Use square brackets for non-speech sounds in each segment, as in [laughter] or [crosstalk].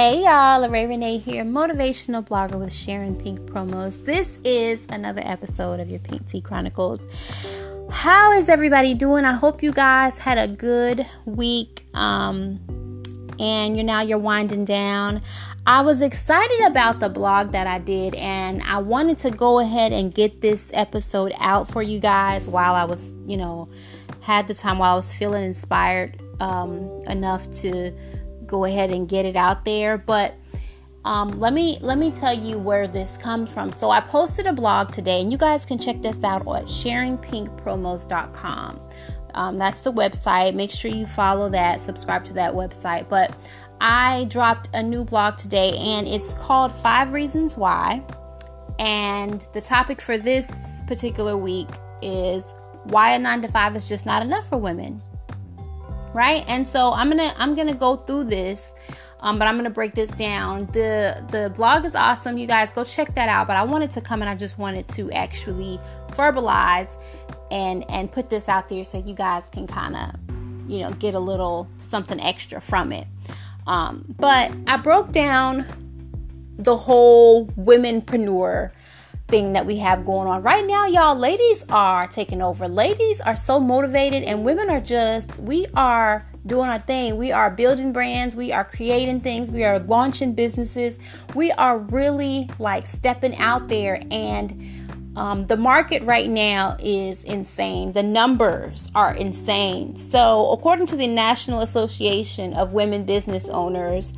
Hey y'all, Lorraine Renee here, motivational blogger with Sharing Pink Promos. This is another episode of your Pink Tea Chronicles. How is everybody doing? I hope you guys had a good week. Um, and you're now you're winding down. I was excited about the blog that I did, and I wanted to go ahead and get this episode out for you guys while I was, you know, had the time while I was feeling inspired um, enough to go ahead and get it out there. But um, let me let me tell you where this comes from. So I posted a blog today, and you guys can check this out at sharingpinkpromos.com. Um, that's the website. Make sure you follow that, subscribe to that website. But I dropped a new blog today, and it's called Five Reasons Why. And the topic for this particular week is why a nine to five is just not enough for women right? And so i'm gonna i'm gonna go through this um, but i'm gonna break this down. The the blog is awesome you guys. Go check that out but i wanted to come and i just wanted to actually verbalize and and put this out there so you guys can kind of you know get a little something extra from it. Um, but i broke down the whole womenpreneur thing that we have going on right now y'all. Ladies are taking over. Ladies are so motivated and women are just we are doing our thing. We are building brands. We are creating things. We are launching businesses. We are really like stepping out there and um, the market right now is insane. The numbers are insane. So, according to the National Association of Women Business Owners,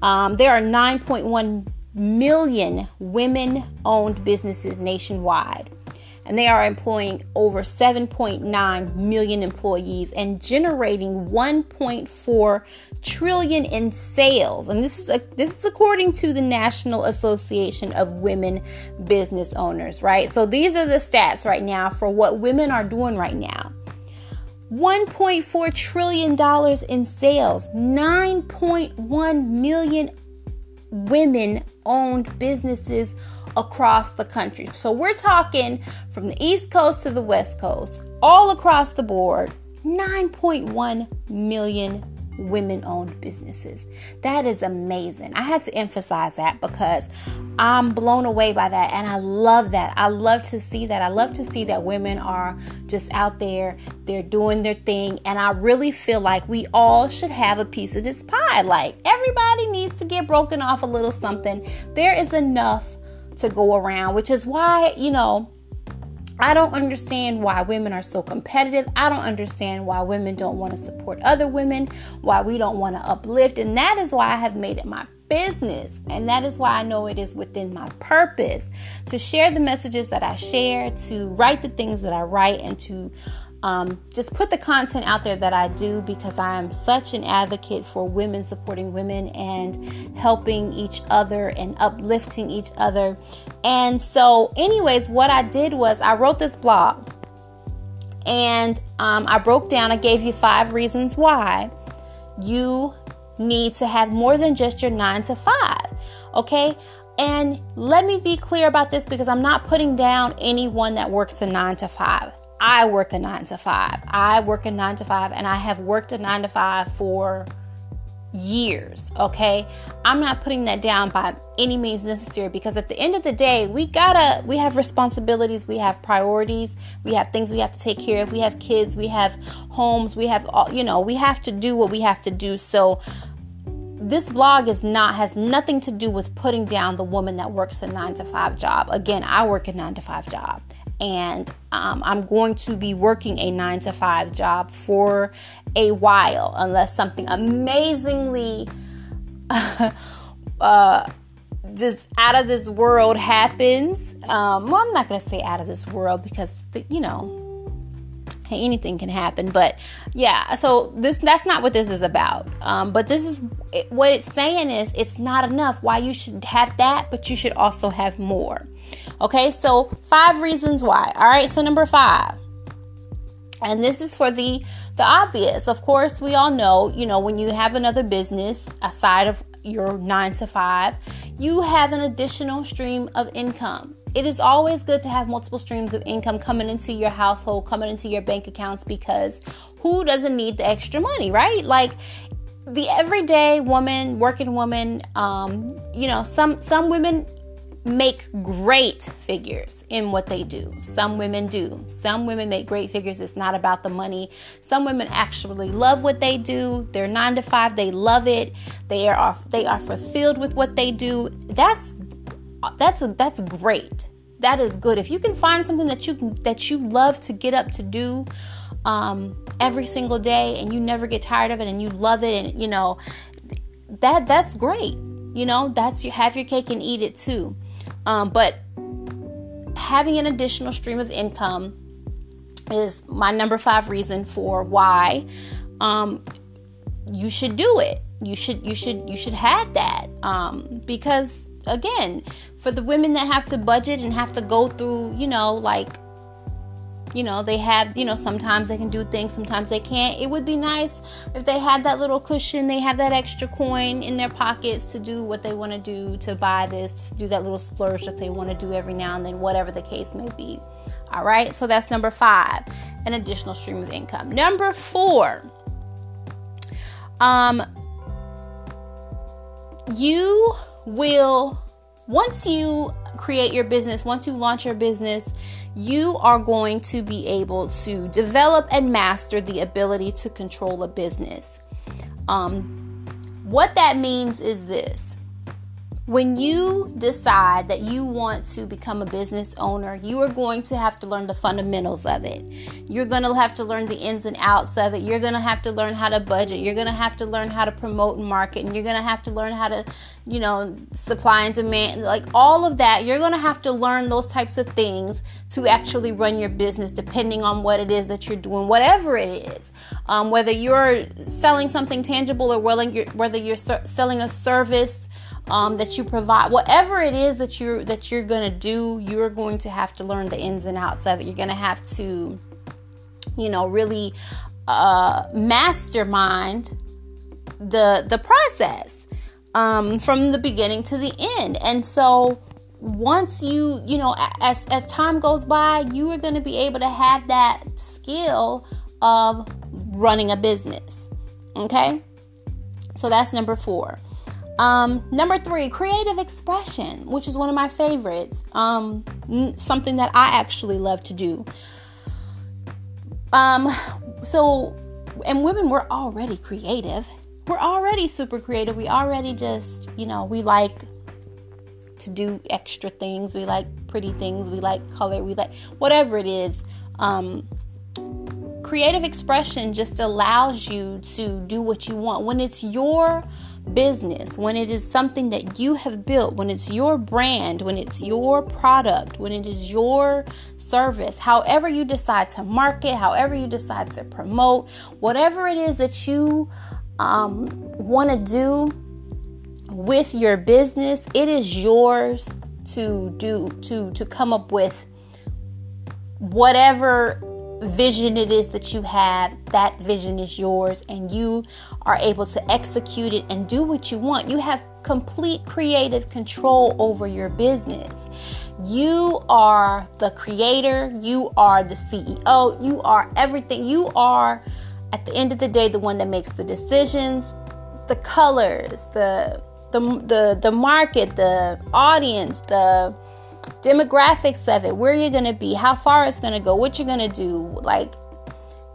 um, there are 9.1 million women owned businesses nationwide. And they are employing over 7.9 million employees and generating 1.4 trillion in sales. And this is a, this is according to the National Association of Women Business Owners, right? So these are the stats right now for what women are doing right now. 1.4 trillion dollars in sales, 9.1 million women owned businesses across the country. So we're talking from the East Coast to the West Coast, all across the board, 9.1 million women owned businesses. That is amazing. I had to emphasize that because I'm blown away by that and I love that. I love to see that. I love to see that women are just out there, they're doing their thing. And I really feel like we all should have a piece of this pie. Like everybody needs to get broken off a little something. There is enough to go around, which is why, you know, I don't understand why women are so competitive. I don't understand why women don't want to support other women, why we don't want to uplift. And that is why I have made it my business. And that is why I know it is within my purpose to share the messages that I share, to write the things that I write, and to um, just put the content out there that I do because I am such an advocate for women supporting women and helping each other and uplifting each other. And so, anyways, what I did was I wrote this blog and um, I broke down, I gave you five reasons why you need to have more than just your nine to five. Okay. And let me be clear about this because I'm not putting down anyone that works a nine to five. I work a nine to five. I work a nine to five, and I have worked a nine to five for years. Okay, I'm not putting that down by any means necessary because at the end of the day, we gotta, we have responsibilities, we have priorities, we have things we have to take care of, we have kids, we have homes, we have all, you know, we have to do what we have to do. So, this blog is not has nothing to do with putting down the woman that works a 9 to 5 job. Again, I work a 9 to 5 job and um, I'm going to be working a nine to five job for a while unless something amazingly [laughs] uh, just out of this world happens. Um, well, I'm not going to say out of this world because, the, you know, hey, anything can happen. But yeah, so this that's not what this is about. Um, but this is what it's saying is it's not enough. Why you should have that, but you should also have more. Okay, so five reasons why. All right, so number five. And this is for the the obvious. Of course, we all know, you know, when you have another business aside of your 9 to 5, you have an additional stream of income. It is always good to have multiple streams of income coming into your household, coming into your bank accounts because who doesn't need the extra money, right? Like the everyday woman, working woman, um, you know, some some women make great figures in what they do. Some women do. Some women make great figures. It's not about the money. Some women actually love what they do. They're 9 to 5. They love it. They are they are fulfilled with what they do. That's that's that's great. That is good. If you can find something that you that you love to get up to do um, every single day and you never get tired of it and you love it and you know that that's great you know that's you have your cake and eat it too um, but having an additional stream of income is my number five reason for why um, you should do it. You should you should you should have that. Um, because again for the women that have to budget and have to go through you know like you know they have you know sometimes they can do things sometimes they can't. It would be nice if they had that little cushion they have that extra coin in their pockets to do what they want to do to buy this to do that little splurge that they want to do every now and then whatever the case may be. All right so that's number five an additional stream of income. Number four um you will once you create your business once you launch your business you are going to be able to develop and master the ability to control a business. Um, what that means is this when you decide that you want to become a business owner, you are going to have to learn the fundamentals of it. You're going to have to learn the ins and outs of it. You're going to have to learn how to budget. You're going to have to learn how to promote and market. And you're going to have to learn how to, you know, supply and demand. Like all of that, you're going to have to learn those types of things to actually run your business, depending on what it is that you're doing, whatever it is. Um, whether you're selling something tangible or whether you're selling a service um, that you provide whatever it is that you're that you're gonna do you're going to have to learn the ins and outs of it. You're gonna have to you know really uh, mastermind the the process um, from the beginning to the end. And so once you you know as as time goes by you are going to be able to have that skill of running a business okay? So that's number four um, number three, creative expression, which is one of my favorites. Um, something that I actually love to do. Um, so, and women, we're already creative. We're already super creative. We already just, you know, we like to do extra things. We like pretty things. We like color. We like whatever it is. Um, creative expression just allows you to do what you want when it's your business, when it is something that you have built, when it's your brand, when it's your product, when it is your service, however you decide to market, however you decide to promote, whatever it is that you um, want to do with your business, it is yours to do to to come up with whatever vision it is that you have, that vision is yours, and you are able to execute it and do what you want. You have complete creative control over your business. You are the creator, you are the CEO, you are everything. You are, at the end of the day, the one that makes the decisions, the colors, the the the, the market, the audience, the demographics of it, where you're going to be, how far it's going to go, what you're going to do, like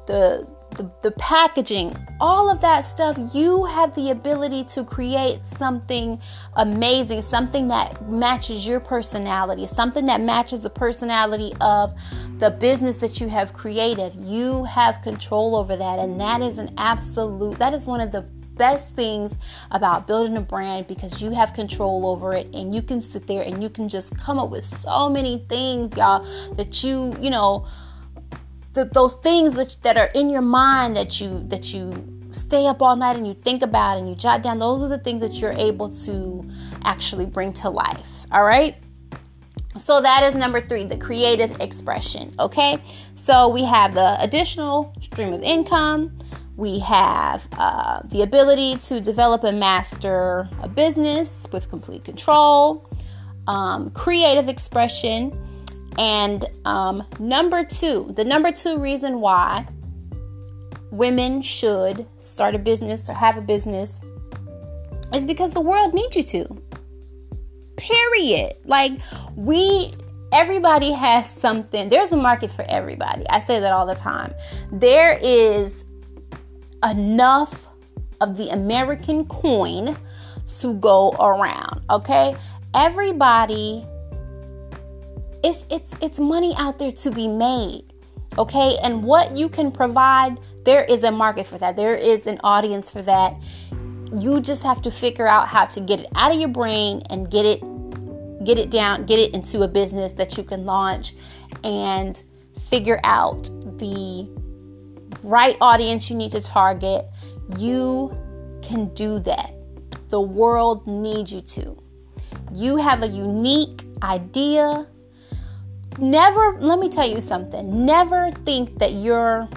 the, the the packaging, all of that stuff, you have the ability to create something amazing, something that matches your personality, something that matches the personality of the business that you have created. You have control over that and that is an absolute that is one of the best things about building a brand because you have control over it and you can sit there and you can just come up with so many things, y'all, that you, you know, those things that, that are in your mind that you that you stay up all night and you think about and you jot down those are the things that you're able to actually bring to life all right? So that is number three the creative expression okay? So we have the additional stream of income we have uh, the ability to develop and master a business with complete control, um, creative expression, and um, number two, the number two reason why women should start a business or have a business is because the world needs you to. Period. Like, we, everybody has something. There's a market for everybody. I say that all the time. There is enough of the American coin to go around, okay? Everybody it's it's it's money out there to be made. Okay? And what you can provide, there is a market for that. There is an audience for that. You just have to figure out how to get it out of your brain and get it get it down, get it into a business that you can launch and figure out the right audience you need to target. You can do that. The world needs you to. You have a unique idea. Never, let me tell you something. Never think that your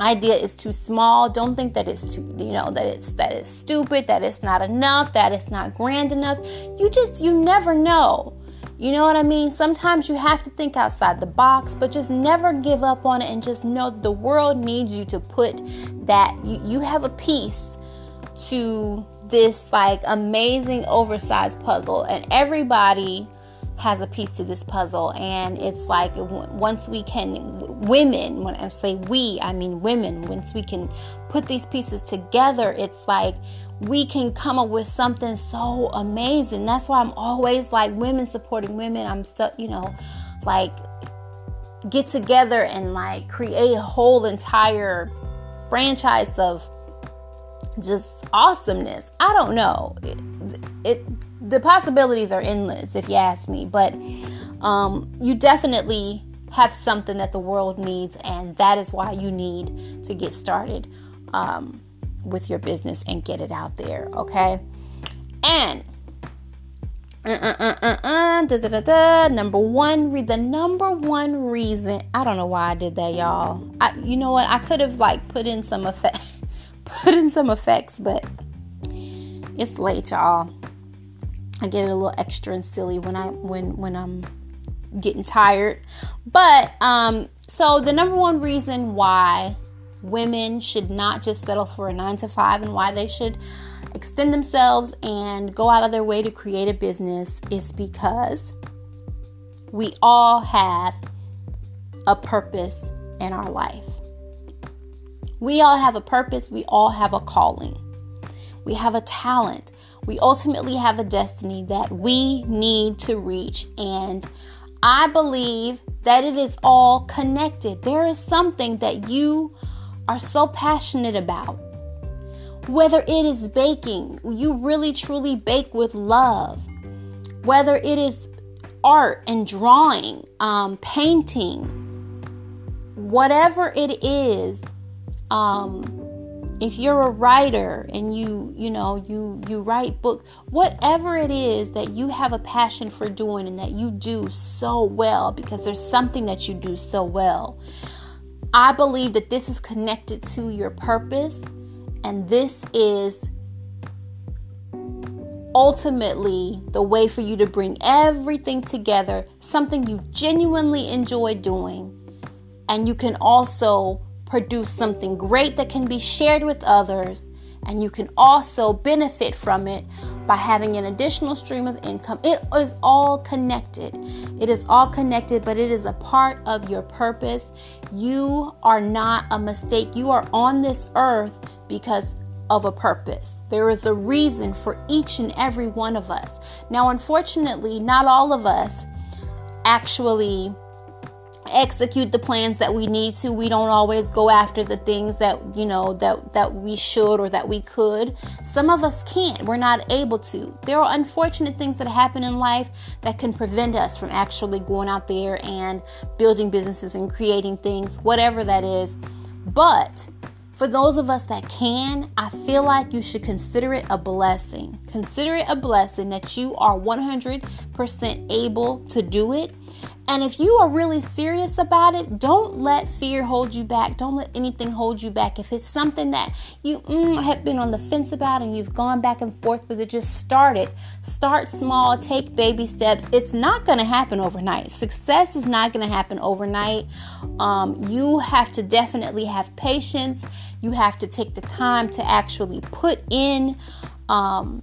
idea is too small. Don't think that it's too, you know, that it's that it's stupid, that it's not enough, that it's not grand enough. You just you never know. You know what I mean? Sometimes you have to think outside the box, but just never give up on it and just know that the world needs you to put that you, you have a piece to this like amazing oversized puzzle and everybody has a piece to this puzzle and it's like once we can women when i say we i mean women once we can put these pieces together it's like we can come up with something so amazing that's why i'm always like women supporting women i'm stuck you know like get together and like create a whole entire franchise of just awesomeness. I don't know. It, it the possibilities are endless if you ask me, but um, you definitely have something that the world needs, and that is why you need to get started um, with your business and get it out there. Okay, and. Uh, uh, uh, uh, da, da, da, da. Number one, read the number one reason. I don't know why I did that, y'all. I, you know what? I could have like put in some effect [laughs] put in some effects, but it's late, y'all. I get a little extra and silly when I when when I'm getting tired. But um so the number one reason why women should not just settle for a 9 to 5 and why they should extend themselves and go out of their way to create a business is because we all have a purpose in our life. We all have a purpose, we all have a calling, we have a talent. We ultimately have a destiny that we need to reach. And I believe that it is all connected. There is something that you are so passionate about. Whether it is baking, you really truly bake with love. Whether it is art and drawing, um, painting, whatever it is, um, if you're a writer and you you know you you write books whatever it is that you have a passion for doing and that you do so well because there's something that you do so well i believe that this is connected to your purpose and this is ultimately the way for you to bring everything together something you genuinely enjoy doing. And you can also produce something great that can be shared with others, and you can also benefit from it by having an additional stream of income. It is all connected. It is all connected, but it is a part of your purpose. You are not a mistake. You are on this earth because of a purpose. There is a reason for each and every one of us. Now, unfortunately, not all of us actually execute the plans that we need to. We don't always go after the things that you know that that we should or that we could. Some of us can't. We're not able to. There are unfortunate things that happen in life that can prevent us from actually going out there and building businesses and creating things whatever that is. But for those of us that can, I feel like you should consider it a blessing. Consider it a blessing that you are 100% able to do it And if you are really serious about it, don't let fear hold you back. Don't let anything hold you back. If it's something that you mm, have been on the fence about and you've gone back and forth with it, just start it. Start small, take baby steps. It's not going to happen overnight. Success is not going to happen overnight. Um, you have to definitely have patience. You have to take the time to actually put in. Um,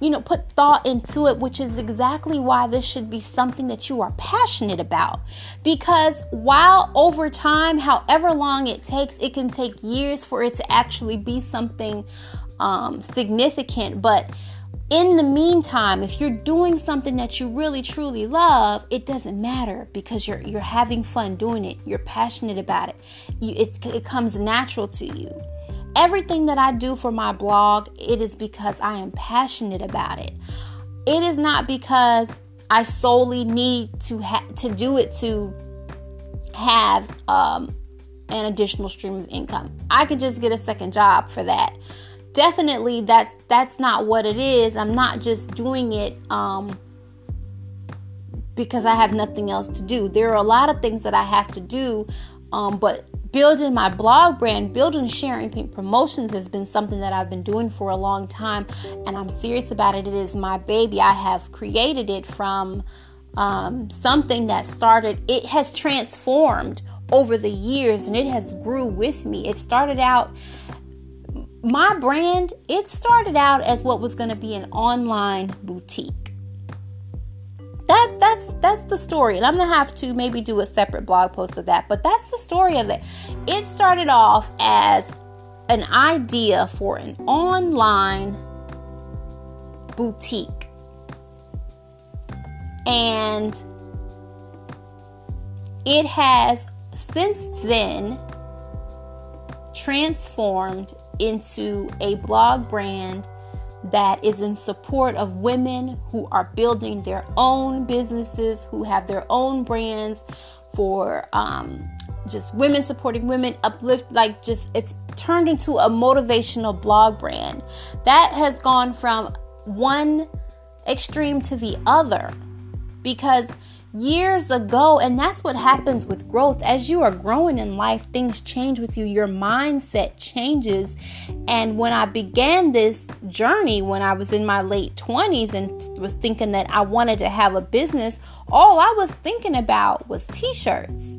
you know, put thought into it, which is exactly why this should be something that you are passionate about. Because while over time, however long it takes, it can take years for it to actually be something um, significant. But in the meantime, if you're doing something that you really truly love, it doesn't matter because you're you're having fun doing it. You're passionate about it. You, it, it comes natural to you. Everything that I do for my blog, it is because I am passionate about it. It is not because I solely need to ha- to do it to have um, an additional stream of income. I could just get a second job for that. Definitely, that's that's not what it is. I'm not just doing it um, because I have nothing else to do. There are a lot of things that I have to do, um, but building my blog brand, building Sharing Pink Promotions has been something that I've been doing for a long time, and I'm serious about it. It is my baby. I have created it from um, something that started, it has transformed over the years and it has grew with me. It started out my brand, it started out as what was going to be an online boutique that that's that's the story. And i'm gonna have to maybe do a separate blog post of that but that's the story of it. It started off as an idea for an online boutique. And it has since then transformed into a blog brand that is in support of women who are building their own businesses, who have their own brands for um, just women supporting women, uplift, like just it's turned into a motivational blog brand. That has gone from one extreme to the other because years ago. And that's what happens with growth. As you are growing in life, things change with you, your mindset changes. And when I began this journey, when I was in my late 20s and was thinking that I wanted to have a business, all I was thinking about was t shirts.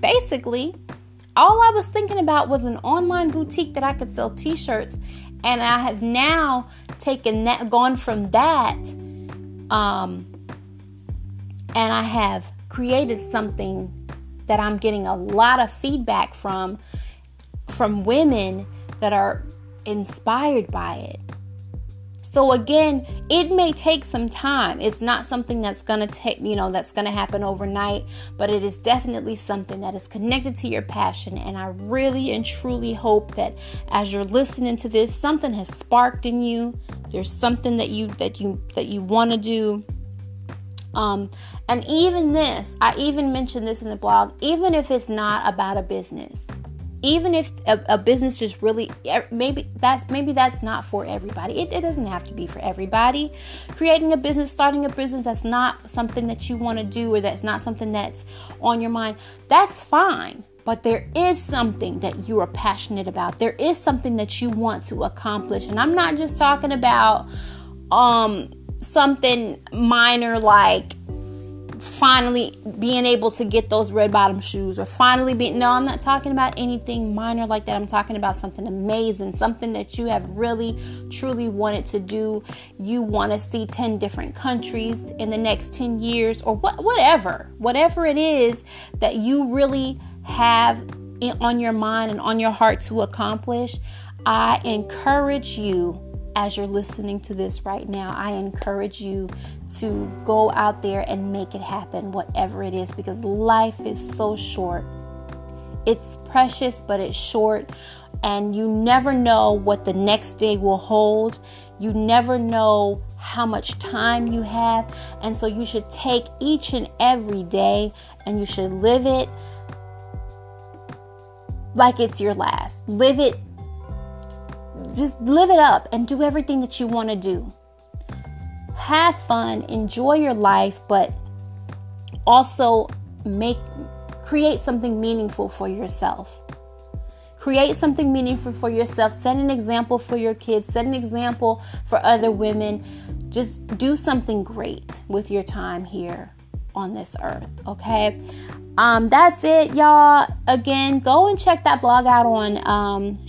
Basically, all I was thinking about was an online boutique that I could sell t shirts. And I have now taken that, gone from that um, and I have created something that I'm getting a lot of feedback from from women that are inspired by it. So again, it may take some time. It's not something that's going to take, you know, that's going to happen overnight, but it is definitely something that is connected to your passion and I really and truly hope that as you're listening to this, something has sparked in you. There's something that you that you that you want to do um, and even this, I even mentioned this in the blog, even if it's not about a business, even if a, a business just really maybe that's maybe that's not for everybody. It, it doesn't have to be for everybody. Creating a business, starting a business that's not something that you want to do or that's not something that's on your mind, that's fine but there is something that you are passionate about. There is something that you want to accomplish. And I'm not just talking about um something minor like finally being able to get those red bottom shoes or finally being no i'm not talking about anything minor like that. I'm talking about something amazing something that you have really truly wanted to do. You want to see 10 different countries in the next 10 years or what whatever whatever it is that you really have on your mind and on your heart to accomplish. I encourage you as you're listening to this right now, I encourage you to go out there and make it happen, whatever it is, because life is so short. It's precious, but it's short, and you never know what the next day will hold. You never know how much time you have, and so you should take each and every day and you should live it like it's your last. Live it just live it up and do everything that you want to do. Have fun, enjoy your life, but also make create something meaningful for yourself. Create something meaningful for yourself. Set an example for your kids. Set an example for other women. Just do something great with your time here on this earth. Okay. Um, that's it, y'all. Again, go and check that blog out on um,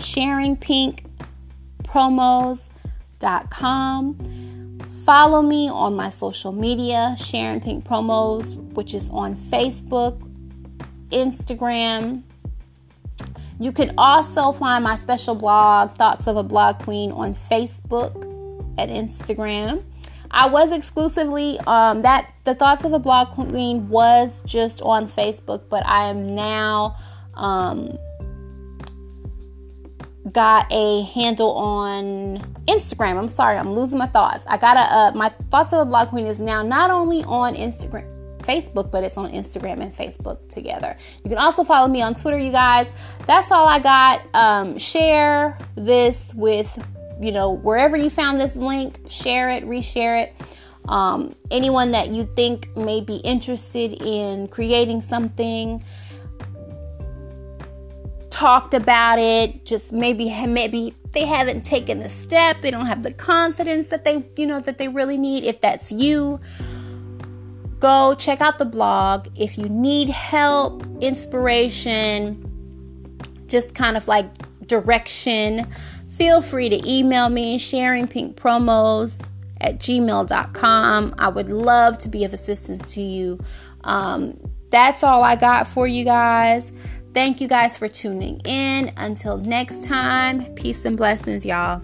sharingpinkpromos.com. Follow me on my social media, Sharing Pink Promos, which is on Facebook, Instagram. You can also find my special blog, Thoughts of a Blog Queen, on Facebook and Instagram. I was exclusively um, that the Thoughts of a Blog Queen was just on Facebook, but I am now um, got a handle on Instagram. I'm sorry, I'm losing my thoughts. I got a uh, my Thoughts of the Blog Queen is now not only on Instagram Facebook, but it's on Instagram and Facebook together. You can also follow me on Twitter, you guys. That's all I got. Um, share this with, you know, wherever you found this link, share it, reshare it. Um, anyone that you think may be interested in creating something, talked about it, just maybe maybe they haven't taken the step, they don't have the confidence that they, you know, that they really need. If that's you, go check out the blog. If you need help, inspiration, just kind of like direction, feel free to email me sharing pink promos at gmail.com. I would love to be of assistance to you. Um, that's all I got for you guys. Thank you guys for tuning in. Until next time, peace and blessings, y'all.